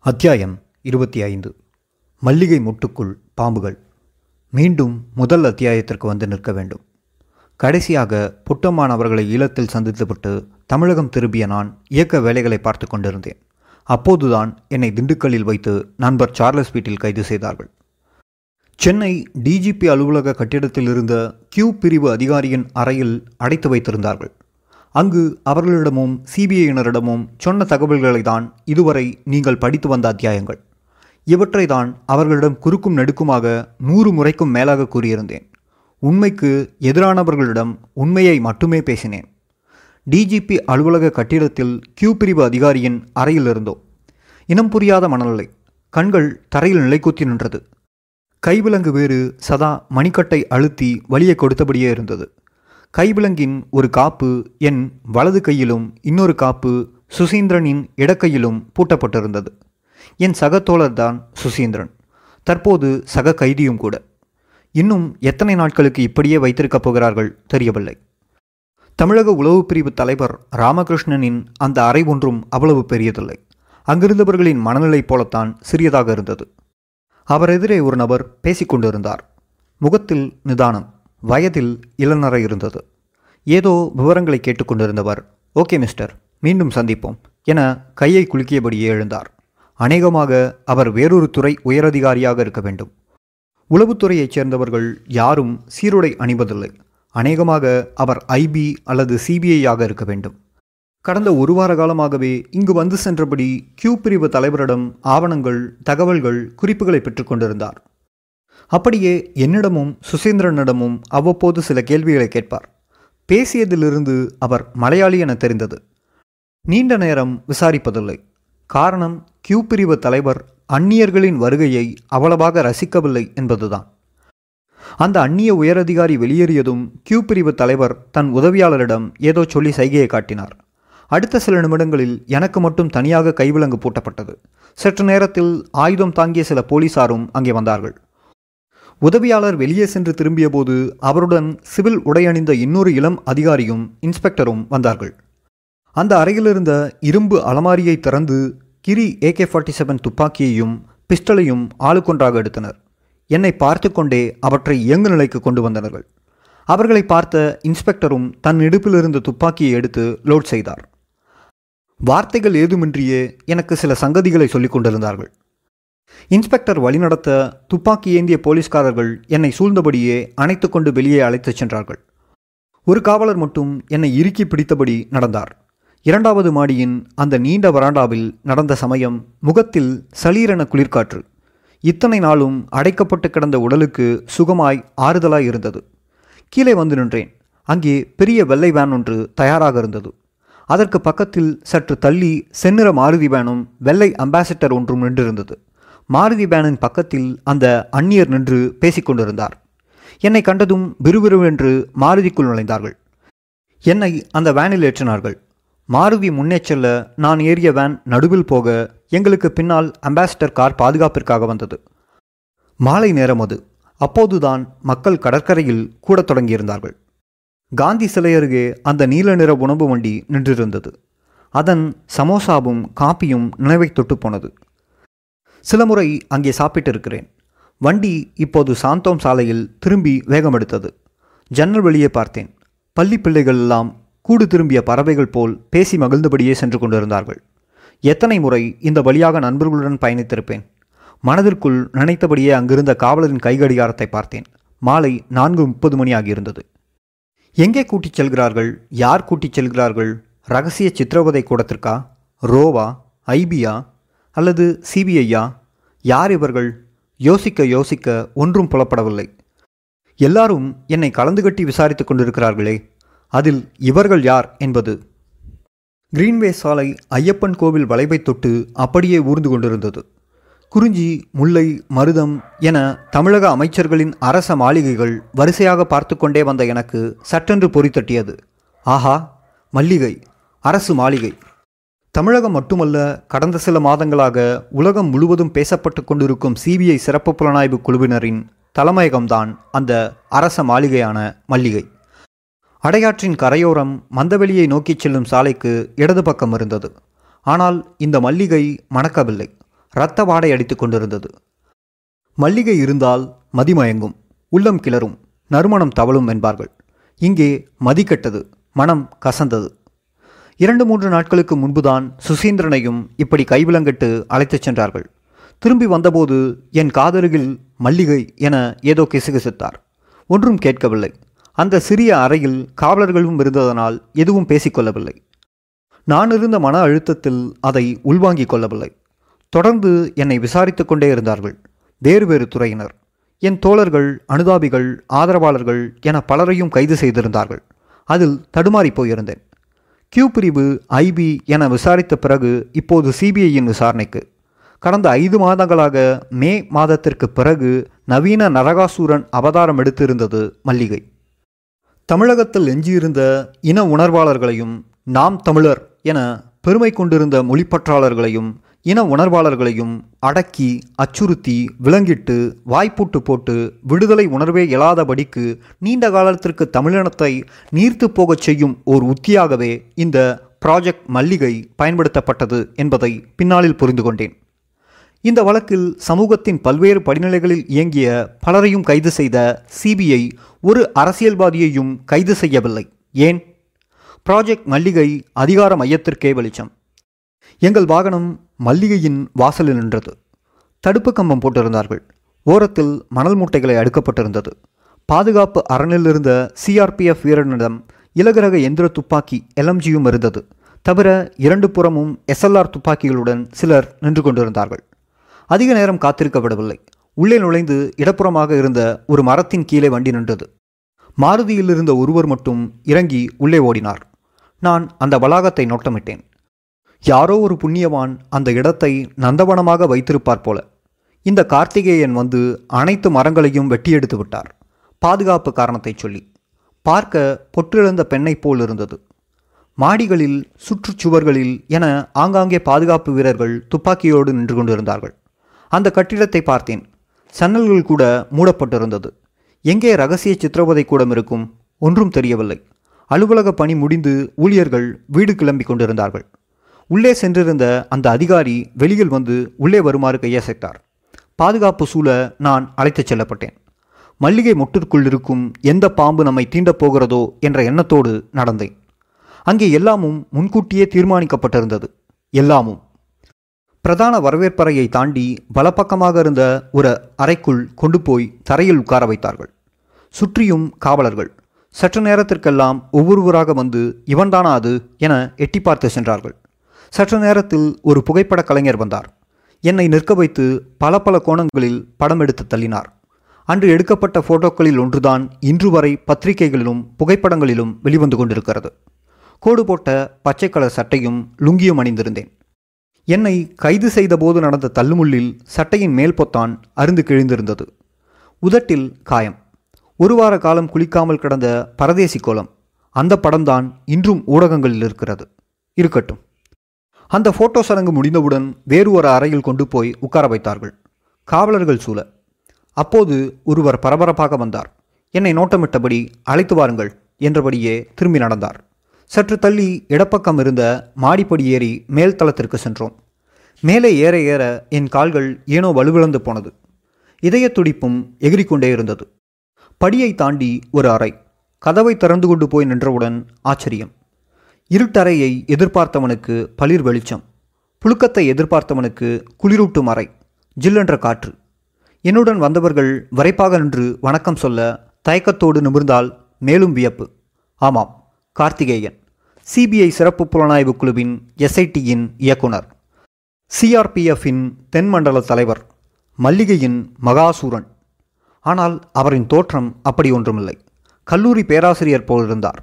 அத்தியாயம் இருபத்தி ஐந்து. மல்லிகை முட்டுக்குள் பாம்புகள். மீண்டும் முதல் அத்தியாயத்திற்கு வந்து நிற்க வேண்டும். கடைசியாக புட்டம்மான் அவர்களை ஈழத்தில் சந்தித்துவிட்டு தமிழகம் திரும்பிய நான் இயக்க வேலைகளை பார்த்து கொண்டிருந்தேன். அப்போதுதான் என்னை திண்டுக்கல்லில் வைத்து நண்பர் சார்லஸ் வீட்டில் கைது செய்தார்கள். சென்னை டிஜிபி அலுவலக கட்டிடத்தில் இருந்த கியூ பிரிவு அதிகாரியின் அறையில் அடைத்து வைத்திருந்தார்கள். அங்கு அவர்களிடமும் சிபிஐயினரிடமும் சொன்ன தகவல்களை தான் இதுவரை நீங்கள் படித்து வந்த அத்தியாயங்கள். இவற்றை தான் அவர்களிடம் குறுக்கும் நெடுக்குமாக நூறு முறைக்கும் மேலாக கூறியிருந்தேன். உண்மைக்கு எதிரானவர்களிடம் உண்மையை மட்டுமே பேசினேன். டிஜிபி அலுவலக கட்டிடத்தில் கியூ பிரிவு அதிகாரியின் அறையில் இருந்தோம் இனம் புரியாத மனநிலை. கண்கள் தரையில் நிலைக்குத்தி நின்றது. கைவிலங்கு வேறு சதா மணிக்கட்டை அழுத்தி வழியை கொடுத்தபடியே இருந்தது. கைவிலங்கின் ஒரு காப்பு என் வலது கையிலும் இன்னொரு காப்பு சுசீந்திரனின் இடக்கையிலும் பூட்டப்பட்டிருந்தது. என் சக தோழர்தான் சுசீந்திரன். தற்போது சக கைதியும் கூட. இன்னும் எத்தனை நாட்களுக்கு இப்படியே வைத்திருக்கப் போகிறார்கள் தெரியவில்லை. தமிழக உளவு பிரிவு தலைவர் ராமகிருஷ்ணனின் அந்த அறை ஒன்றும் அவ்வளவு பெரியதில்லை. அங்கிருந்தவர்களின் மனநிலை போலத்தான் சிறியதாக இருந்தது. அவர் எதிரே ஒரு நபர் பேசிக்கொண்டிருந்தார். முகத்தில் நிதானம். வயதில் இளநரை இருந்தது. ஏதோ விவரங்களை கேட்டுக்கொண்டிருந்தவர் ஓகே மிஸ்டர் மீண்டும் சந்திப்போம் என கையை குலுக்கியபடியே எழுந்தார். அநேகமாக அவர் வேறொரு துறை உயரதிகாரியாக இருக்க வேண்டும். உளவுத்துறையைச் சேர்ந்தவர்கள் யாரும் சீருடை அணிவதில்லை. அநேகமாக அவர் ஐபி அல்லது சிபிஐயாக இருக்க வேண்டும். கடந்த ஒரு வார காலமாகவே இங்கு வந்து சென்றபடி கியூ பிரிவு தலைவரிடம் ஆவணங்கள் தகவல்கள் குறிப்புகளை பெற்றுக்கொண்டிருந்தார் அப்படியே என்னிடமும் சுசீந்திரனிடமும் அவ்வப்போது சில கேள்விகளை கேட்பார். பேசியதிலிருந்து அவர் மலையாளி என தெரிந்தது. நீண்ட நேரம் விசாரிப்பதில்லை. காரணம் கியூ பிரிவு தலைவர் அந்நியர்களின் வருகையை அவ்வளவாக ரசிக்கவில்லை என்பதுதான். அந்த அந்நிய உயரதிகாரி வெளியேறியதும் கியூ பிரிவு தலைவர் தன் உதவியாளரிடம் ஏதோ சொல்லி சைகையை காட்டினார். அடுத்த சில நிமிடங்களில் எனக்கு மட்டும் தனியாக கைவிலங்கு பூட்டப்பட்டது. சற்று நேரத்தில் ஆயுதம் தாங்கிய சில போலீசாரும் அங்கே வந்தார்கள். உதவியாளர் வெளியே சென்று திரும்பியபோது அவருடன் சிவில் உடையணிந்த இன்னொரு இளம் அதிகாரியும் இன்ஸ்பெக்டரும் வந்தார்கள். அந்த அறையிலிருந்த இரும்பு அலமாரியை திறந்து Giri A K forty seven துப்பாக்கியையும் பிஸ்டலையும் ஆளுக்கொன்றாக எடுத்தனர். என்னை பார்த்து கொண்டே அவற்றை இயங்கு நிலைக்கு கொண்டு வந்தனர்கள். அவர்களை பார்த்த இன்ஸ்பெக்டரும் தன் இடுப்பிலிருந்த துப்பாக்கியை எடுத்து லோட் செய்தார். வார்த்தைகள் ஏதுமின்றியே எனக்கு சில சங்கதிகளை சொல்லிக் கொண்டிருந்தார்கள். இன்ஸ்பெக்டர் வழிநடத்த துப்பாக்கி ஏந்திய போலீஸ்காரர்கள் என்னை சூழ்ந்தபடியே அணைத்து கொண்டு வெளியே அழைத்துச் சென்றார்கள். ஒரு காவலர் மட்டும் என்னை இறுக்கி பிடித்தபடி நடந்தார். இரண்டாவது மாடியின் அந்த நீண்ட வராண்டாவில் நடந்த சமயம் முகத்தில் சளீரென குளிர்காற்று. இத்தனை நாளும் அடைக்கப்பட்டு கிடந்த உடலுக்கு சுகமாய் ஆறுதலாய் இருந்தது. கீழே வந்து நின்றேன். அங்கே பெரிய வெள்ளை வேன் ஒன்று தயாராக இருந்தது. அதற்கு பக்கத்தில் சற்று தள்ளி செந்நிற மாருதி வேனும் வெள்ளை அம்பாசிடர் ஒன்றும் நின்றிருந்தது. மாருதி வேனின் பக்கத்தில் அந்த அந்நியர் நின்று பேசிக்கொண்டிருந்தார். என்னை கண்டதும் விறுவிறுவென்று மாருதிக்குள் நுழைந்தார்கள். என்னை அந்த வேனில் ஏற்றினார்கள். மாருதி முன்னே செல்ல நான் ஏறிய வேன் நடுவில் போக எங்களுக்கு பின்னால் அம்பாசிடர் கார் பாதுகாப்பிற்காக வந்தது. மாலை நேரம் அது. அப்போதுதான் மக்கள் கடற்கரையில் கூடத் தொடங்கியிருந்தார்கள். காந்தி சிலை அருகே அந்த நீல நிற உணவு வண்டி நின்றிருந்தது. அதன் சமோசாவும் காப்பியும் நினைவை தொட்டு போனது. சில முறை அங்கே சாப்பிட்டிருக்கிறேன். வண்டி இப்போது சாந்தோம் சாலையில் திரும்பி வேகம் எடுத்தது. ஜன்னல் வெளியே பார்த்தேன். பள்ளி பிள்ளைகள் எல்லாம் கூடு திரும்பிய பறவைகள் போல் பேசி மகிழ்ந்தபடியே சென்று கொண்டிருந்தார்கள். எத்தனை முறை இந்த வழியாக நண்பர்களுடன் பயணித்திருப்பேன். மனதிற்குள் நினைத்தபடியே அங்கிருந்த காவலரின் கைகடிகாரத்தை பார்த்தேன். மாலை நான்கு முப்பது மணி ஆகியிருந்தது எங்கே கூட்டிச் செல்கிறார்கள்? யார் கூட்டிச் செல்கிறார்கள்? ரகசிய சித்திரவதை கூடத்திற்கா? ரோவா? ஐபியா? அல்லது சிபிஐயா? யார் இவர்கள்? யோசிக்க யோசிக்க ஒன்றும் புலப்படவில்லை. எல்லாரும் என்னை கலந்து கட்டி விசாரித்துக் கொண்டிருக்கிறார்களே அதில் இவர்கள் யார் என்பது. கிரீன்வே சாலை ஐயப்பன் கோவில் வளைவை தொட்டு அப்படியே ஊர்ந்து கொண்டிருந்தது. குறிஞ்சி முல்லை மருதம் என தமிழக அமைச்சர்களின் அரச மாளிகைகள் வரிசையாக பார்த்து கொண்டே வந்த எனக்கு சட்டென்று பொறித்தட்டியது ஆஹா! மல்லிகை அரசு மாளிகை. தமிழகம் மட்டுமல்ல கடந்த சில மாதங்களாக உலகம் முழுவதும் பேசப்பட்டு கொண்டிருக்கும் சிபிஐ சிறப்பு புலனாய்வு குழுவினரின் தலைமையகம்தான் அந்த அரச மாளிகையான மல்லிகை. அடையாற்றின் கரையோரம் மந்தவெளியை நோக்கிச் செல்லும் சாலைக்கு இடது பக்கம் இருந்தது. ஆனால் இந்த மல்லிகை மணக்கவில்லை. இரத்த வாடை அடித்துக் கொண்டிருந்தது. மல்லிகை இருந்தால் மதிமயங்கும் உள்ளம் கிளறும் நறுமணம் தவழும் என்பார்கள். இங்கே மதி கெட்டது மனம் கசந்தது. இரண்டு மூன்று நாட்களுக்கு முன்புதான் சுசீந்திரனையும் இப்படி கைவிலங்கிட்டு அழைத்துச் சென்றார்கள். திரும்பி வந்தபோது என் காதருகில் மல்லிகை என ஏதோ கிசுகிசுத்தார். ஒன்றும் கேட்கவில்லை. அந்த சிறிய அறையில் காவலர்களும் இருந்ததனால் எதுவும் பேசிக்கொள்ளவில்லை நான் இருந்த மன அழுத்தத்தில் அதை உள்வாங்கிக் கொள்ளவில்லை. தொடர்ந்து என்னை விசாரித்து கொண்டே இருந்தார்கள். வேறு வேறு துறையினர். என் தோழர்கள் அனுதாபிகள் ஆதரவாளர்கள் என பலரையும் கைது செய்திருந்தார்கள். அதில் தடுமாறி போயிருந்தேன். கியூ பிரிவு ஐபி என விசாரித்த பிறகு இப்போது சிபிஐயின் விசாரணைக்கு. கடந்த ஐந்து மாதங்களாக மே மாதத்திற்கு பிறகு நவீன நரகாசூரன் அவதாரம் எடுத்திருந்தது மல்லிகை. தமிழகத்தில் எஞ்சியிருந்த இன உணர்வாளர்களையும் நாம் தமிழர் என பெருமை கொண்டிருந்த மொழிப்பற்றாளர்களையும் இன உணர்வாளர்களையும் அடக்கி அச்சுறுத்தி விலங்கிட்டு வாய்ப்பூட்டு போட்டு விடுதலை உணர்வே இயலாதபடிக்கு நீண்ட காலத்திற்கு தமிழினத்தை நீர்த்து போகச் செய்யும் ஓர் உத்தியாகவே இந்த ப்ராஜெக்ட் மல்லிகை பயன்படுத்தப்பட்டது என்பதை பின்னாளில் புரிந்து கொண்டேன். இந்த வழக்கில் சமூகத்தின் பல்வேறு படிநிலைகளில் இயங்கிய பலரையும் கைது செய்த சிபிஐ ஒரு அரசியல்வாதியையும் கைது செய்யவில்லை. ஏன்? ப்ராஜெக்ட் மல்லிகை அதிகார மையத்திற்கே வெளிச்சம். எங்கள் வாகனம் மல்லிகையின் வாசலில் நின்றது. தடுப்பு கம்பம் போட்டிருந்தார்கள். ஓரத்தில் மணல் மூட்டைகளை அடுக்கப்பட்டிருந்தது. பாதுகாப்பு அரணில் இருந்த சிஆர்பிஎஃப் வீரனிடம் இலகரக எந்திர துப்பாக்கி எல்எம்ஜியும் இருந்தது. தவிர இரண்டு புறமும் எஸ்எல்ஆர் துப்பாக்கிகளுடன் சிலர் நின்று கொண்டிருந்தார்கள். அதிக நேரம் காத்திருக்க விடவில்லை உள்ளே நுழைந்து இடப்புறமாக இருந்த ஒரு மரத்தின் கீழே வண்டி நின்றது. மாருதியில் இருந்த ஒருவர் மட்டும் இறங்கி உள்ளே ஓடினார். நான் அந்த வளாகத்தை நோட்டமிட்டேன். யாரோ ஒரு புண்ணியவான் அந்த இடத்தை நந்தவனமாக வைத்திருப்பார் போல. இந்த கார்த்திகேயன் வந்து அனைத்து மரங்களையும் வெட்டி எடுத்து விட்டார். பாதுகாப்பு காரணத்தை சொல்லி. பார்க்க பொற்றிழந்த பெண்ணைப் போல் இருந்தது. மாடிகளில் சுற்றுச்சுவர்களில் என ஆங்காங்கே பாதுகாப்பு வீரர்கள் துப்பாக்கியோடு நின்று கொண்டிருந்தார்கள். அந்த கட்டிடத்தை பார்த்தேன். சன்னல்கள் கூட மூடப்பட்டிருந்தது. எங்கே ரகசிய சித்திரவதை கூடம் இருக்கும்? ஒன்றும் தெரியவில்லை. அலுவலக பணி முடிந்து ஊழியர்கள் வீடு கிளம்பி கொண்டிருந்தார்கள். உள்ளே சென்றிருந்த அந்த அதிகாரி வெளியில் வந்து உள்ளே வருமாறு கையசைத்தார். பாதுகாப்பு சூழ நான் அழைத்துச் செல்லப்பட்டேன். மல்லிகை மொட்டிற்குள் இருக்கும் எந்த பாம்பு நம்மை தீண்டப் போகிறதோ என்ற எண்ணத்தோடு நடந்தேன். அங்கே எல்லாமும் முன்கூட்டியே தீர்மானிக்கப்பட்டிருந்தது. எல்லாமும். பிரதான வரவேற்பறையை தாண்டி வலப்பக்கமாக இருந்த ஒரு அறைக்குள் கொண்டு போய் தரையில் உட்கார வைத்தார்கள். சுற்றியும் காவலர்கள். சற்று நேரத்திற்கெல்லாம் ஒவ்வொருவராக வந்து இவன்தானா அது என எட்டி பார்த்து சென்றார்கள். சற்று நேரத்தில் ஒரு புகைப்பட கலைஞர் வந்தார். என்னை நிற்க வைத்து பல பல கோணங்களில் படம் எடுத்து தள்ளினார். அன்று எடுக்கப்பட்ட போட்டோக்களில் ஒன்றுதான் இன்று வரை பத்திரிகைகளிலும் புகைப்படங்களிலும் வெளிவந்து கொண்டிருக்கிறது. கோடு போட்ட பச்சை கலர் சட்டையும் லுங்கியும் அணிந்திருந்தேன். என்னை கைது செய்தபோது நடந்த தள்ளுமுள்ளில் சட்டையின் மேல் பொத்தான் அருந்து கிழிந்திருந்தது. உதட்டில் காயம். ஒரு வார காலம் குளிக்காமல் கிடந்த பரதேசி கோலம். அந்த படம்தான் இன்றும் ஊடகங்களில் இருக்கிறது. இருக்கட்டும். அந்த ஃபோட்டோ சடங்கு முடிந்தவுடன் வேறு ஒரு அறையில் கொண்டு போய் உட்கார வைத்தார்கள். காவலர்கள் சூழ. அப்போது ஒருவர் பரபரப்பாக வந்தார். என்னை நோட்டமிட்டபடி அழைத்து வாருங்கள் என்றபடியே திரும்பி நடந்தார். சற்று தள்ளி இடப்பக்கம் இருந்த மாடிப்படி ஏறி மேல் தளத்திற்கு சென்றோம். மேலே ஏற ஏற என் கால்கள் ஏனோ வலுவிழந்து போனது. இதய துடிப்பும் எகிரிக்கொண்டே இருந்தது. படியை தாண்டி ஒரு அறை. கதவை திறந்து கொண்டு போய் நின்றவுடன் ஆச்சரியம். இருட்டறையை எதிர்பார்த்தவனுக்கு பளிர் வெளிச்சம். புழுக்கத்தை எதிர்பார்த்தவனுக்கு குளிரூட்டும் அறை ஜில்லென்ற காற்று. என்னுடன் வந்தவர்கள் வரைப்பாக நின்று வணக்கம் சொல்ல தயக்கத்தோடு நிமிர்ந்தால் மேலும் வியப்பு. ஆமாம் கார்த்திகேயன் சிபிஐ சிறப்பு புலனாய்வு குழுவின் எஸ்ஐடியின் இயக்குனர். சிஆர்பிஎஃப்பின் தென்மண்டல தலைவர் மல்லிகையின் மகாசூரன். ஆனால் அவரின் தோற்றம் அப்படி ஒன்றுமில்லை. கல்லூரி பேராசிரியர் போலிருந்தார்.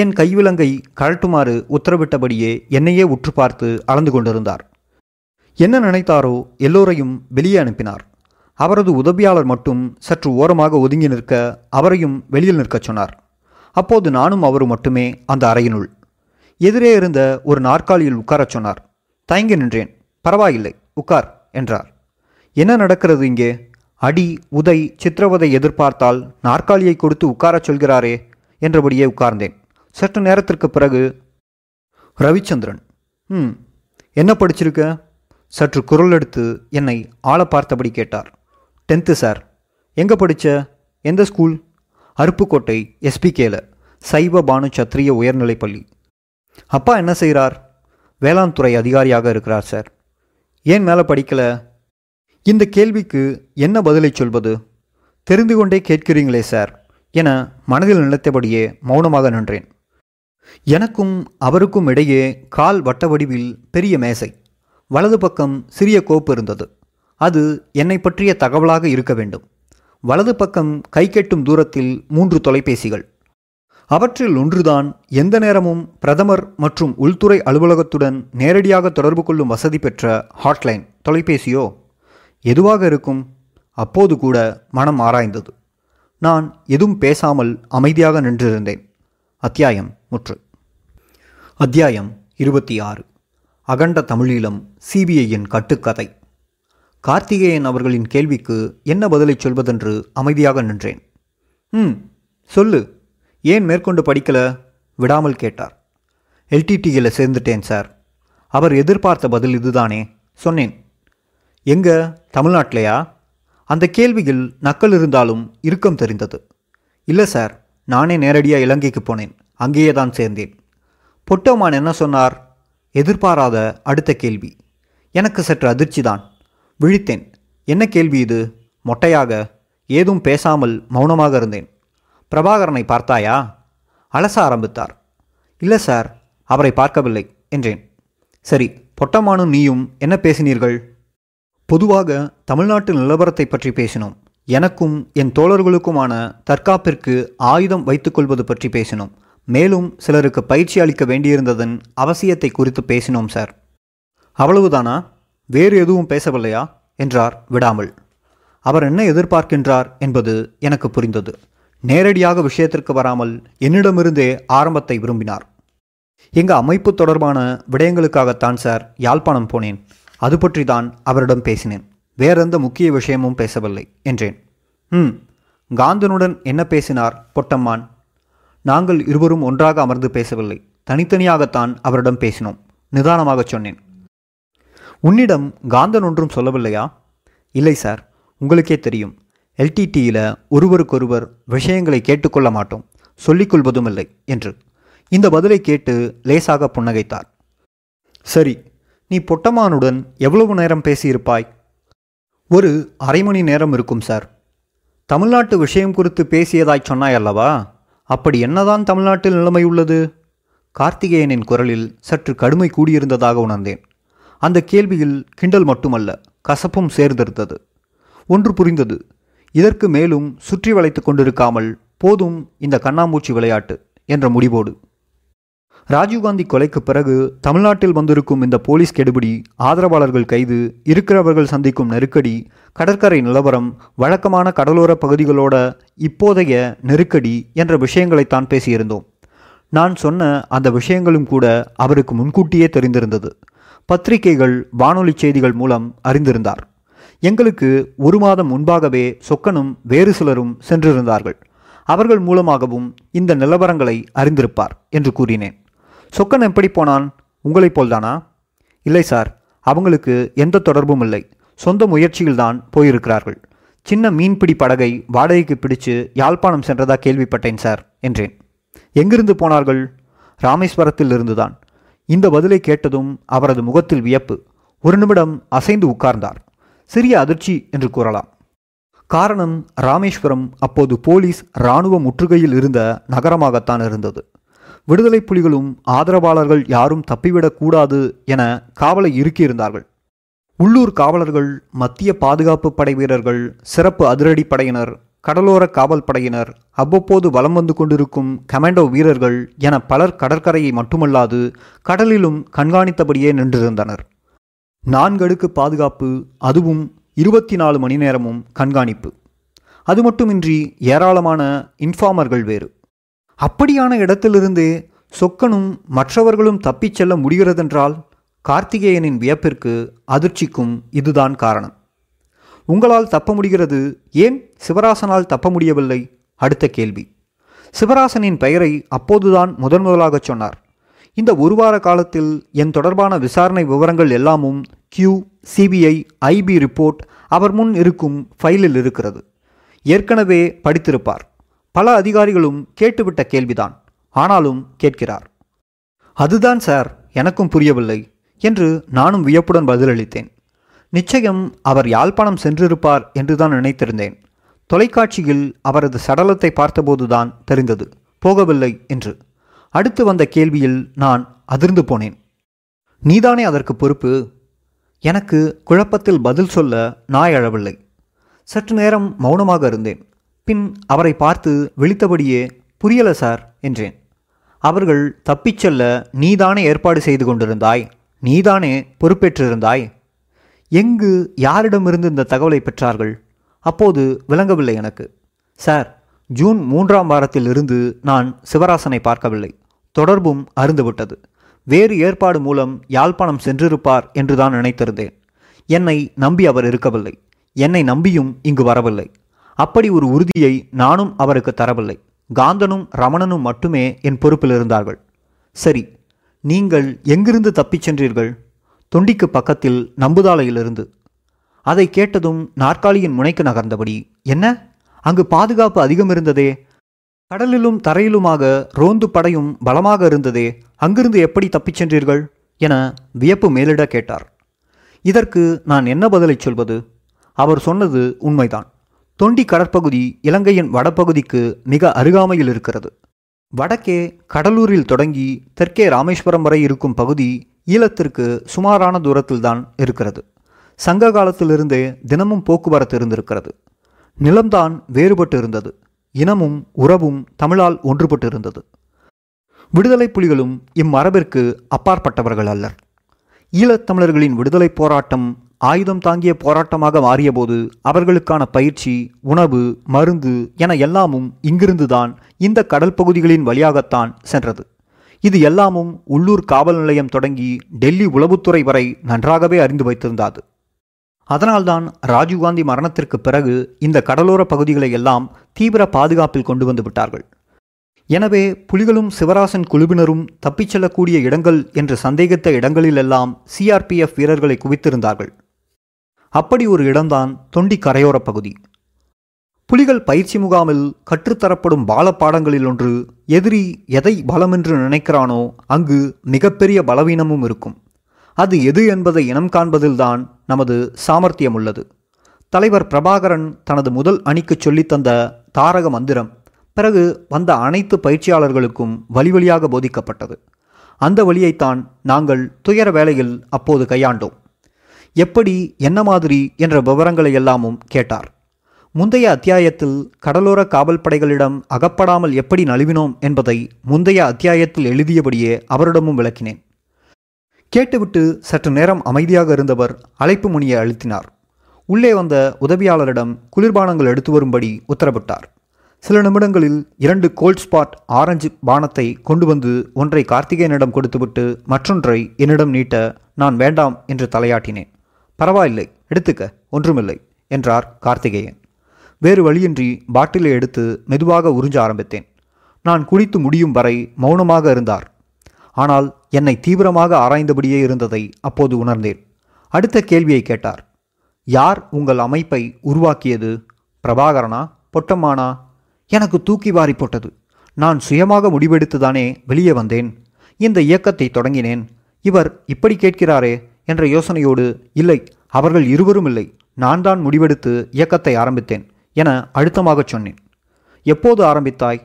என் கைவிலங்கை கழட்டுமாறு உத்தரவிட்டபடியே என்னையே உற்று பார்த்து அளந்து கொண்டிருந்தார். என்ன நினைத்தாரோ எல்லோரையும் வெளியே அனுப்பினார். அவரது உதவியாளர் மட்டும் சற்று ஓரமாக ஒதுங்கி நிற்க அவரையும் வெளியில் நிற்கச் சொன்னார். அப்போது நானும் அவரும் மட்டுமே அந்த அறையினுள். எதிரே இருந்த ஒரு நாற்காலியில் உட்காரச் சொன்னார். தயங்கி நின்றேன். பரவாயில்லை. உட்கார் என்றார். என்ன நடக்கிறது இங்கே? அடி உதை சித்திரவதை எதிர்பார்த்தால் நாற்காலியை கொடுத்து உட்காரச் சொல்கிறாரே என்றபடியே உட்கார்ந்தேன். சற்று நேரத்திற்கு பிறகு ரவிச்சந்திரன் ம் என்ன படிச்சிருக்க? சற்று குரல் எடுத்து என்னை ஆள பார்த்தபடி கேட்டார். Tenth sir. எங்கே படித்த எந்த ஸ்கூல்? அருப்புக்கோட்டை எஸ்பிகேல சைவ பானு சத்திரிய உயர்நிலைப் பள்ளி. அப்பா என்ன செய்கிறார் வேளாண் துறை அதிகாரியாக இருக்கிறார் சார். ஏன் மேலே படிக்கல? இந்த கேள்விக்கு என்ன பதிலை சொல்வது? தெரிந்து கொண்டே கேட்கிறீங்களே சார் என மனதில் நினைத்தபடியே மௌனமாக நின்றேன். எனக்கும் அவருக்கும் இடையே கால் வட்ட வடிவில் பெரிய மேசை. வலது பக்கம் சிறிய கோப்பு இருந்தது. அது என்னை பற்றிய தகவலாக இருக்க வேண்டும். வலது பக்கம் கை கெட்டும் தூரத்தில் மூன்று தொலைபேசிகள். அவற்றில் ஒன்றுதான் எந்த நேரமும் பிரதமர் மற்றும் உள்துறை அலுவலகத்துடன் நேரடியாக தொடர்பு கொள்ளும் வசதி பெற்ற ஹாட்லைன் தொலைபேசியோ? எதுவாக இருக்கும்? அப்போது கூட மனம் ஆராய்ந்தது. நான் எதுவும் பேசாமல் அமைதியாக நின்றிருந்தேன். அத்தியாயம் முற்று. அத்தியாயம் இருபத்தி ஆறு அகண்ட தமிழீழம் சிபிஐயின் கட்டுக்கதை. கார்த்திகேயன் அவர்களின் கேள்விக்கு என்ன பதிலை சொல்வதென்று அமைதியாக நின்றேன். ம் சொல்லு. ஏன் மேற்கொண்டு படிக்கல? விடாமல் கேட்டார். எல்டிடியில் சேர்ந்துட்டேன் சார். அவர் எதிர்பார்த்த பதில் இதுதானே சொன்னேன். எங்க? தமிழ்நாட்டிலையா? அந்த கேள்வியில் நக்கல் இருந்தாலும் இறுக்கம் தெரிந்தது. இல்லை சார். நானே நேரடியாக இலங்கைக்கு போனேன். அங்கேயே தான் சேர்ந்தேன். பொட்டோமான் என்ன சொன்னார்? எதிர்பாராத அடுத்த கேள்வி. எனக்கு சற்று அதிர்ச்சி தான் விழித்தேன். என்ன கேள்வி இது? மொட்டையாக ஏதும் பேசாமல் மௌனமாக இருந்தேன். பிரபாகரனை பார்த்தாயா? அலச ஆரம்பித்தார். இல்லை சார் அவரை பார்க்கவில்லை என்றேன். சரி பொட்டமானும் நீயும் என்ன பேசினீர்கள்? பொதுவாக தமிழ்நாட்டு நிலவரத்தை பற்றி பேசினோம். எனக்கும் என் தோழர்களுக்குமான தற்காப்பிற்கு ஆயுதம் வைத்துக்கொள்வது பற்றி பேசினோம். மேலும் சிலருக்கு பயிற்சி அளிக்க வேண்டியிருந்ததன் அவசியத்தை குறித்து பேசினோம் சார். அவ்வளவுதானா? வேறு எதுவும் பேசவில்லையா? என்றார் விடாமல். அவர் என்ன எதிர்பார்க்கின்றார் என்பது எனக்கு புரிந்தது. நேரடியாக விஷயத்திற்கு வராமல் என்னிடமிருந்தே ஆரம்பத்தை விரும்பினார். எங்கள் அமைப்பு தொடர்பான விடயங்களுக்காகத்தான் சார் யாழ்ப்பாணம் போனேன். அது பற்றி தான் அவரிடம் பேசினேன். வேறெந்த முக்கிய விஷயமும் பேசவில்லை என்றேன். ம் காந்தனுடன் என்ன பேசினார் பொட்டம்மான்? நாங்கள் இருவரும் ஒன்றாக அமர்ந்து பேசவில்லை. தனித்தனியாகத்தான் அவரிடம் பேசினோம் நிதானமாகச் சொன்னேன். உன்னிடம் காந்தன் ஒன்றும் சொல்லவில்லையா? இல்லை சார். உங்களுக்கே தெரியும். எல்டிடியில் ஒருவருக்கொருவர் விஷயங்களை கேட்டுக்கொள்ள மாட்டோம். சொல்லிக்கொள்வதும் இல்லை என்று. இந்த பதிலை கேட்டு லேசாக புன்னகைத்தார். சரி. நீ பொட்டமானுடன் எவ்வளவு நேரம் பேசியிருப்பாய்? ஒரு அரை மணி நேரம் இருக்கும் சார். தமிழ்நாட்டு விஷயம் குறித்து பேசியதாய் சொன்னாய் அல்லவா அப்படி என்னதான் தமிழ்நாட்டில் நிலைமை உள்ளது? கார்த்திகேயனின் குரலில் சற்று கடுமை கூடியிருந்ததாக உணர்ந்தேன். அந்த கேள்வியில் கிண்டல் மட்டுமல்ல கசப்பும் சேர்ந்திருந்தது. ஒன்று புரிந்தது இதற்கு மேலும் சுற்றி வளைத்து கொண்டிருக்காமல் போதும் இந்த கண்ணாமூச்சி விளையாட்டு என்ற முடிவோடு ராஜீவ்காந்தி கொலைக்கு பிறகு தமிழ்நாட்டில் வந்திருக்கும் இந்த போலீஸ் கெடுபிடி ஆதரவாளர்கள் கைது இருக்கிறவர்கள் சந்திக்கும் நெருக்கடி கடற்கரை நிலவரம் வழக்கமான கடலோர பகுதிகளோட இப்போதைய நெருக்கடி என்ற விஷயங்களைத்தான் பேசியிருந்தோம். நான் சொன்ன அந்த விஷயங்களும் கூட அவருக்கு முன்கூட்டியே தெரிந்திருந்தது. பத்திரிகைகள் வானொலி செய்திகள் மூலம் அறிந்திருந்தார். எங்களுக்கு ஒரு மாதம் முன்பாகவே சொக்கனும் வேறு சிலரும் சென்றிருந்தார்கள். அவர்கள் மூலமாகவும் இந்த நிலவரங்களை அறிந்திருப்பார் என்று கூறினேன். சொக்கன் எப்படி போனான்? உங்களைப் போல்தானா? இல்லை சார். அவங்களுக்கு எந்த தொடர்பும் இல்லை. சொந்த முயற்சியில்தான் போயிருக்கிறார்கள். சின்ன மீன்பிடி படகை வாடகைக்கு பிடிச்சு யாழ்ப்பாணம் சென்றதா கேள்விப்பட்டேன் சார் என்றேன். எங்கிருந்து போனார்கள்? ராமேஸ்வரத்தில் இருந்துதான். இந்த பதிலை கேட்டதும் அவரது முகத்தில் வியப்பு. ஒரு நிமிடம் அசைந்து உட்கார்ந்தார். சிறிய அதிர்ச்சி என்று கூறலாம். காரணம் ராமேஸ்வரம் அப்போது போலீஸ் இராணுவ முற்றுகையில் இருந்த நகரமாகத்தான் இருந்தது. விடுதலை புலிகளும் ஆதரவாளர்கள் யாரும் தப்பிவிடக்கூடாது என காவலை இறுக்கியிருந்தார்கள். உள்ளூர் காவலர்கள் மத்திய பாதுகாப்பு படை வீரர்கள் சிறப்பு அதிரடி படையினர் கடலோர காவல் படையினர் அவ்வப்போது வலம் வந்து கொண்டிருக்கும் கமாண்டோ வீரர்கள் என பலர் கடற்கரையை மட்டுமல்லாது கடலிலும் கண்காணித்தபடியே நின்றிருந்தனர். நான்கடுக்கு பாதுகாப்பு அதுவும் இருபத்தி நாலு மணி நேரமும் கண்காணிப்பு. அது மட்டுமின்றி ஏராளமான இன்ஃபார்மர்கள் வேறு. அப்படியான இடத்திலிருந்து சொக்கனும் மற்றவர்களும் தப்பிச் செல்ல முடிகிறதென்றால் கார்த்திகேயனின் வியப்பிற்கு அதிர்ச்சிக்கும் இதுதான் காரணம். உங்களால் தப்ப முடிகிறது. ஏன் சிவராசனால் தப்ப முடியவில்லை? அடுத்த கேள்வி. சிவராசனின் பெயரை அப்போதுதான் முதன் முதலாகச் சொன்னார். இந்த ஒரு வார காலத்தில் என் தொடர்பான விசாரணை விவரங்கள் எல்லாமும் கியூ சிபிஐ ஐபி ரிப்போர்ட் அவர் முன் இருக்கும் ஃபைலில் இருக்கிறது. ஏற்கனவே படித்திருப்பார். பல அதிகாரிகளும் கேட்டுவிட்ட கேள்விதான். ஆனாலும் கேட்கிறார். அதுதான் சார் எனக்கும் புரியவில்லை என்று நானும் வியப்புடன் பதிலளித்தேன். நிச்சயம் அவர் யாழ்ப்பாணம் சென்றிருப்பார் என்றுதான் நினைத்திருந்தேன். தொலைக்காட்சியில் அவரது சடலத்தை பார்த்தபோதுதான் தெரிந்தது. போகவில்லை என்று. அடுத்து வந்த கேள்வியில் நான் அதிர்ந்து போனேன். நீதானே அதற்கு பொறுப்பு? எனக்கு குழப்பத்தில் பதில் சொல்ல நாய் அழவில்லை. சற்று நேரம் மௌனமாக இருந்தேன். பின் அவரை பார்த்து விழித்தபடியே புரியல சார் என்றேன். அவர்கள் தப்பிச் செல்ல நீதானே ஏற்பாடு செய்து கொண்டிருந்தாய்? நீதானே பொறுப்பேற்றிருந்தாய்? எங்கு யாரிடமிருந்து இந்த தகவலை பெற்றார்கள்? அப்போது விளங்கவில்லை எனக்கு. சார் ஜூன் மூன்றாம் வாரத்தில் இருந்து நான் சிவராசனை பார்க்கவில்லை. தொடர்பும் அருந்துவிட்டது. வேறு ஏற்பாடு மூலம் யாழ்ப்பாணம் சென்றிருப்பார் என்றுதான் நினைத்திருந்தேன். என்னை நம்பி அவர் இருக்கவில்லை. என்னை நம்பியும் இங்கு வரவில்லை. அப்படி ஒரு உறுதியை நானும் அவருக்கு தரவில்லை. காந்தனும் ரமணனும் மட்டுமே என் பொறுப்பில் இருந்தார்கள். சரி நீங்கள் எங்கிருந்து தப்பிச் சென்றீர்கள்? தொண்டிக்கு பக்கத்தில் நம்புதாலையிலிருந்து. அதை கேட்டதும் நாற்காலியின் முனைக்கு நகர்ந்தபடி என்ன? அங்கு பாதுகாப்பு அதிகம் இருந்ததே? கடலிலும் தரையிலுமாக ரோந்து படையும் பலமாக இருந்ததே? அங்கிருந்து எப்படி தப்பிச் சென்றீர்கள்? என வியப்பு மேலிட கேட்டார். இதற்கு நான் என்ன பதிலை சொல்வது? அவர் சொன்னது உண்மைதான். தொண்டி கடற்பகுதி இலங்கையின் வடபகுதிக்கு மிக அருகாமையில் இருக்கிறது. வடக்கே கடலூரில் தொடங்கி தெற்கே ராமேஸ்வரம் வரை இருக்கும் பகுதி ஈழத்திற்கு சுமாரான தூரத்தில்தான் இருக்கிறது. சங்க காலத்திலிருந்தே தினமும் போக்குவரத்து இருந்திருக்கிறது. நிலம்தான் வேறுபட்டு இருந்தது இனமும் உறவும் தமிழால் ஒன்றுபட்டு இருந்தது விடுதலை புலிகளும் இம்மரபிற்கு அப்பாற்பட்டவர்கள் அல்லர். ஈழத்தமிழர்களின் விடுதலை போராட்டம் ஆயுதம் தாங்கிய போராட்டமாக மாறியபோது அவர்களுக்கான பயிற்சி உணவு மருந்து என எல்லாமும் இங்கிருந்துதான் இந்த கடல் பகுதிகளின் வழியாகத்தான் சென்றது. இது எல்லாமும் உள்ளூர் காவல் நிலையம் தொடங்கி டெல்லி உளவுத்துறை வரை நன்றாகவே அறிந்து வைத்திருந்தது. அதனால்தான் ராஜீவ்காந்தி மரணத்திற்கு பிறகு இந்த கடலோர பகுதிகளை எல்லாம் தீவிர பாதுகாப்பில் கொண்டு வந்து விட்டார்கள். எனவே புலிகளும் சிவராசன் குழுவினரும் தப்பிச் செல்லக்கூடிய இடங்கள் என்று சந்தேகித்த இடங்களிலெல்லாம் சிஆர்பிஎஃப் வீரர்களை குவித்திருந்தார்கள். அப்படி ஒரு இடம்தான் தொண்டி கரையோர பகுதி. புலிகள் பயிற்சி முகாமில் கற்றுத்தரப்படும் பால பாடங்களில் ஒன்று எதிரி எதை பலமென்று நினைக்கிறானோ அங்கு மிகப்பெரிய பலவீனமும் இருக்கும். அது எது என்பதை இனம் காண்பதில்தான் நமது சாமர்த்தியம் உள்ளது தலைவர் பிரபாகரன் தனது முதல் அணிக்கு சொல்லித்தந்த தாரக மந்திரம் பிறகு வந்த அனைத்து பயிற்சியாளர்களுக்கும் வழி வழியாக போதிக்கப்பட்டது. அந்த வழியைத்தான் நாங்கள் துயர வேளையில் அப்போது கையாண்டோம். எப்படி என்ன மாதிரி என்ற விவரங்களை எல்லாமும் கேட்டார். முந்தைய அத்தியாயத்தில் கடலோர காவல் படைகளிடம் அகப்படாமல் எப்படி நழுவினோம் என்பதை முந்தைய அத்தியாயத்தில் எழுதியபடியே அவரிடமும் விளக்கினேன். கேட்டுவிட்டு சற்று நேரம் அமைதியாக இருந்தவர் அழைப்பு முனியை அழுத்தினார். உள்ளே வந்த உதவியாளரிடம் குளிர்பானங்கள் எடுத்து வரும்படி உத்தரவிட்டார். சில நிமிடங்களில் இரண்டு கோல்ட் ஸ்பாட் ஆரஞ்சு பானத்தை கொண்டு வந்து ஒன்றை கார்த்திகேயனிடம் கொடுத்துவிட்டு மற்றொன்றை என்னிடம் நீட்ட நான் வேண்டாம் என்று தலையாட்டினேன். பரவாயில்லை எடுத்துக்க ஒன்றுமில்லை என்றார் கார்த்திகேயன். வேறு வழியின்றி பாட்டிலை எடுத்து மெதுவாக உறிஞ்ச ஆரம்பித்தேன். நான் குடித்து முடியும் வரை மௌனமாக இருந்தார். ஆனால் என்னை தீவிரமாக ஆராய்ந்தபடியே இருந்ததை அப்போது உணர்ந்தேன். அடுத்த கேள்வியை கேட்டார். யார் உங்கள் அமைப்பை உருவாக்கியது? பிரபாகரனா பொட்டம்மானா? எனக்கு தூக்கி வாரி போட்டது. நான் சுயமாக முடிவெடுத்துதானே வெளியே வந்தேன். இந்த இயக்கத்தை தொடங்கினேன். இவர் இப்படி கேட்கிறாரே என்ற யோசனையோடு இல்லை அவர்கள் இருவரும் இல்லை. நான் தான் முடிவெடுத்து இயக்கத்தை ஆரம்பித்தேன் என அழுத்தமாகச் சொன்னேன். எப்போது ஆரம்பித்தாய்?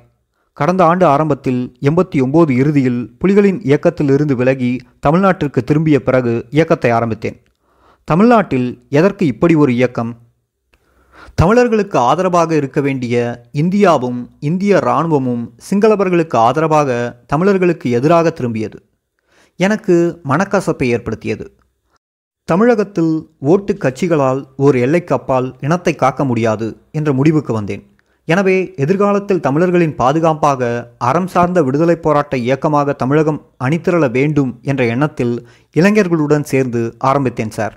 கடந்த ஆண்டு ஆரம்பத்தில் எண்பத்தி ஒம்போது இறுதியில் புலிகளின் இயக்கத்தில் இருந்து விலகி தமிழ்நாட்டிற்கு திரும்பிய பிறகு இயக்கத்தை ஆரம்பித்தேன். தமிழ்நாட்டில் எதற்கு இப்படி ஒரு இயக்கம்? தமிழர்களுக்கு ஆதரவாக இருக்க வேண்டிய இந்தியாவும் இந்திய இராணுவமும் சிங்களவர்களுக்கு ஆதரவாக தமிழர்களுக்கு எதிராக திரும்பியது. எனக்கு மனக்கசப்பை ஏற்படுத்தியது. தமிழகத்தில் ஓட்டு கட்சிகளால் ஒரு எல்லைக்கப்பால் இனத்தை காக்க முடியாது என்ற முடிவுக்கு வந்தேன். எனவே எதிர்காலத்தில் தமிழர்களின் பாதுகாப்பாக அறம் சார்ந்த விடுதலை போராட்ட இயக்கமாக தமிழகம் அணிதிரள வேண்டும் என்ற எண்ணத்தில் இளைஞர்களுடன் சேர்ந்து ஆரம்பித்தேன் சார்.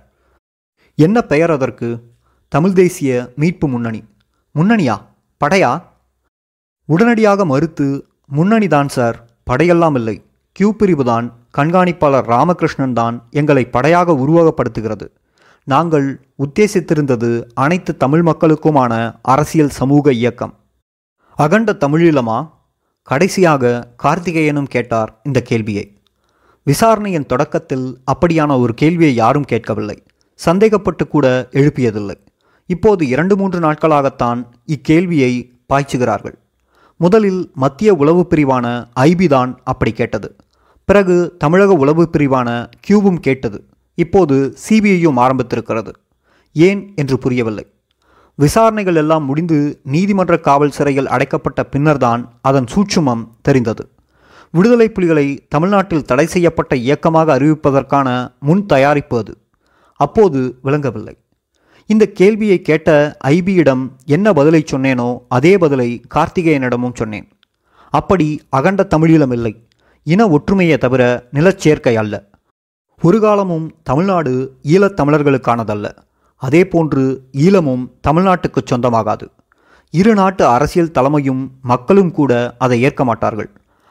என்ன பெயர் அதற்கு? தமிழ் தேசிய மீட்பு முன்னணி. முன்னணியா? படையா? உடனடியாக மறுத்து முன்னணி தான் சார். படையெல்லாம் இல்லை. கியூ பிரிவு தான் கண்காணிப்பாளர் ராமகிருஷ்ணன் தான் எங்களை படையாக உருவகப்படுத்துகிறது. நாங்கள் உத்தேசித்திருந்தது அனைத்து தமிழ் மக்களுக்குமான அரசியல் சமூக இயக்கம். அகண்ட தமிழீழமா? கடைசியாக கார்த்திகேயனும் கேட்டார் இந்த கேள்வியை. விசாரணையின் தொடக்கத்தில் அப்படியான ஒரு கேள்வியை யாரும் கேட்கவில்லை. சந்தேகப்பட்டு கூட எழுப்பியதில்லை. இப்போது இரண்டு மூன்று நாட்களாகத்தான் இக்கேள்வியை பாய்ச்சுகிறார்கள். முதலில் மத்திய உளவு பிரிவான ஐபி தான் அப்படி கேட்டது. பிறகு தமிழக உளவு பிரிவான கியூவும் கேட்டது. இப்போது சிபிஐயும் ஆரம்பித்திருக்கிறது. ஏன் என்று புரியவில்லை. விசாரணைகள் எல்லாம் முடிந்து நீதிமன்ற காவல் சிறையில் அடைக்கப்பட்ட பின்னர்தான் அதன் சூட்சுமம் தெரிந்தது. விடுதலை புலிகளை தமிழ்நாட்டில் தடை செய்யப்பட்ட இயக்கமாக அறிவிப்பதற்கான முன் தயாரிப்பு அது. அப்போது விளங்கவில்லை. இந்த கேள்வியை கேட்ட ஐபியிடம் என்ன பதிலை சொன்னேனோ அதே பதிலை கார்த்திகேயனிடமும் சொன்னேன். அப்படி அகண்ட தமிழீழம் இல்லை. இன ஒற்றுமையை தவிர நிலச்சேர்க்கை அல்ல. ஒரு காலமும் தமிழ்நாடு ஈழத்தமிழர்களுக்கானதல்ல அதே போன்று ஈழமும் தமிழ்நாட்டுக்கு சொந்தமாகாது. இரு நாட்டு அரசியல் தலைமையும் மக்களும் கூட அதை ஏற்க மாட்டார்கள்.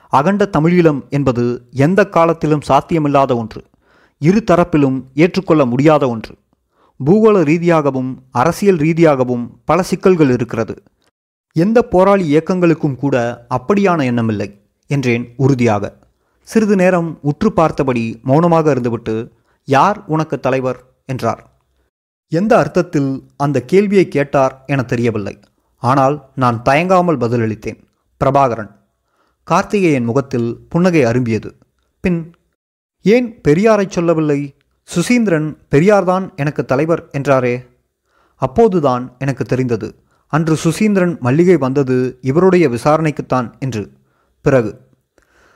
அகண்ட தமிழீழம் என்பது எந்த காலத்திலும் சாத்தியமில்லாத ஒன்று. இரு தரப்பிலும் ஏற்றுக்கொள்ள முடியாத ஒன்று. பூகோள ரீதியாகவும் அரசியல் ரீதியாகவும் பல சிக்கல்கள் இருக்கிறது. எந்த போராளி இயக்கங்களுக்கும் கூட அப்படியான எண்ணமில்லை என்றேன் உறுதியாக. சிறிது நேரம் உற்று பார்த்தபடி மௌனமாக இருந்துவிட்டு யார் உனக்கு தலைவர்? என்றார். எந்த அர்த்தத்தில் அந்த கேள்வியை கேட்டார் என தெரியவில்லை. ஆனால் நான் தயங்காமல் பதிலளித்தேன். பிரபாகரன். கார்த்திகேயன் முகத்தில் புன்னகை அரும்பியது. பின் ஏன் பெரியாரைச் சொல்லவில்லை? சுசீந்திரன் பெரியார்தான் எனக்கு தலைவர் என்றாரே. அப்போதுதான் எனக்கு தெரிந்தது. அன்று சுசீந்திரன் மல்லிகை வந்தது இவருடைய விசாரணைக்குத்தான் என்று. பிறகு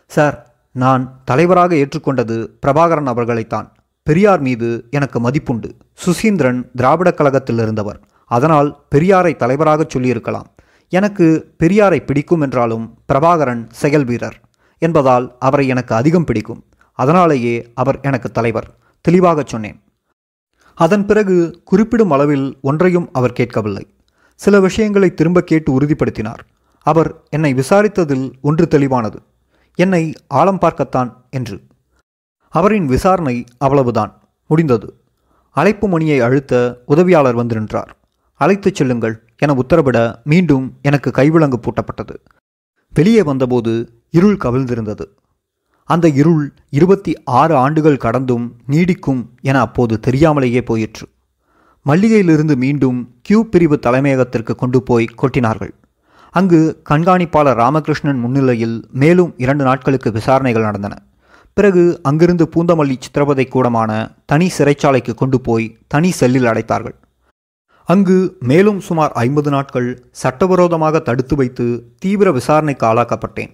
சார் நான் தலைவராக ஏற்றுக்கொண்டது பிரபாகரன் அவர்களைத்தான். பெரியார் மீது எனக்கு மதிப்புண்டு. சுசீந்திரன் திராவிடக் கழகத்தில் இருந்தவர். அதனால் பெரியாரை தலைவராக சொல்லியிருக்கலாம். எனக்கு பெரியாரை பிடிக்கும் என்றாலும் பிரபாகரன் செயல் வீரர் என்பதால் அவரை எனக்கு அதிகம் பிடிக்கும். அதனாலேயே அவர் எனக்கு தலைவர். தெளிவாகச் சொன்னேன். அதன் பிறகு குறிப்பிடும் அளவில் ஒன்றையும் அவர் கேட்கவில்லை. சில விஷயங்களை திரும்ப கேட்டு உறுதிப்படுத்தினார். அவர் என்னை விசாரித்ததில் ஒன்று தெளிவானது. என்னை ஆழம் பார்க்கத்தான் என்று. அவரின் விசாரணை அவ்வளவுதான். முடிந்தது. அழைப்பு மணியை அழுத்த உதவியாளர் வந்து நின்றார் அழைத்துச் செல்லுங்கள் என உத்தரவிட மீண்டும் எனக்கு கைவிலங்கு பூட்டப்பட்டது. வெளியே வந்தபோது இருள் கவிழ்ந்திருந்தது. அந்த இருள் இருபத்தி ஆறு ஆண்டுகள் கடந்தும் நீடிக்கும் என அப்போது தெரியாமலேயே போயிற்று. மல்லிகையிலிருந்து மீண்டும் கியூ பிரிவு தலைமையகத்திற்கு கொண்டு போய் கொட்டினார்கள். அங்கு கண்காணிப்பாளர் ராமகிருஷ்ணன் முன்னிலையில் மேலும் இரண்டு நாட்களுக்கு விசாரணைகள் நடந்தன. பிறகு அங்கிருந்து பூந்தமல்லி சித்திரவதை கூடமான தனி சிறைச்சாலைக்கு கொண்டு போய் தனி செல்லில் அடைத்தார்கள். அங்கு மேலும் சுமார் ஐம்பது நாட்கள் சட்டவிரோதமாக தடுத்து வைத்து தீவிர விசாரணைக்கு ஆளாக்கப்பட்டேன்.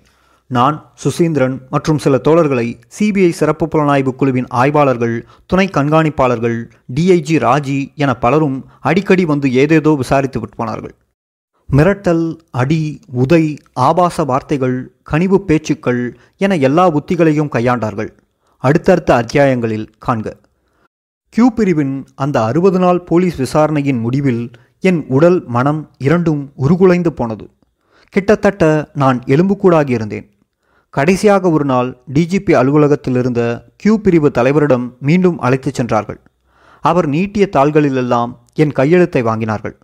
நான் சுசீந்திரன் மற்றும் சில தோழர்களை சிபிஐ சிறப்பு புலனாய்வு குழுவின் ஆய்வாளர்கள் துணை கண்காணிப்பாளர்கள் டிஐஜி ராஜி என பலரும் அடிக்கடி வந்து ஏதேதோ விசாரித்து விட்டு போனார்கள். மிரட்டல் அடி உதை ஆபாச வார்த்தைகள் கனிவு பேச்சுக்கள் என எல்லா உத்திகளையும் கையாண்டார்கள். அடுத்தடுத்த அத்தியாயங்களில் காண்க. கியூ பிரிவின் அந்த அறுபது நாள் போலீஸ் விசாரணையின் முடிவில் என் உடல் மனம் இரண்டும் உருகுலைந்து போனது. கிட்டத்தட்ட நான் எலும்புக்கூடாகி இருந்தேன். கடைசியாக ஒரு நாள் டிஜிபி அலுவலகத்தில் இருந்த கியூ பிரிவு தலைவரிடம் மீண்டும் அழைத்துச் சென்றார்கள். அவர் நீட்டிய தாள்களிலெல்லாம் என் கையெழுத்தை வாங்கினார்கள்.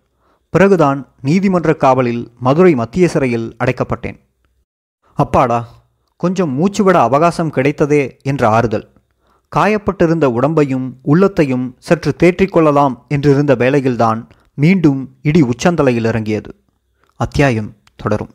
பிறகுதான் நீதிமன்ற காவலில் மதுரை மத்திய சிறையில் அடைக்கப்பட்டேன். அப்பாடா கொஞ்சம் மூச்சுவிட அவகாசம் கிடைத்ததே என்ற ஆறுதல். காயப்பட்டிருந்த உடம்பையும் உள்ளத்தையும் சற்று தேற்றிக்கொள்ளலாம் என்றிருந்த வேளையில்தான் மீண்டும் இடி உச்சந்தலையில் இறங்கியது. அத்தியாயம் தொடரும்.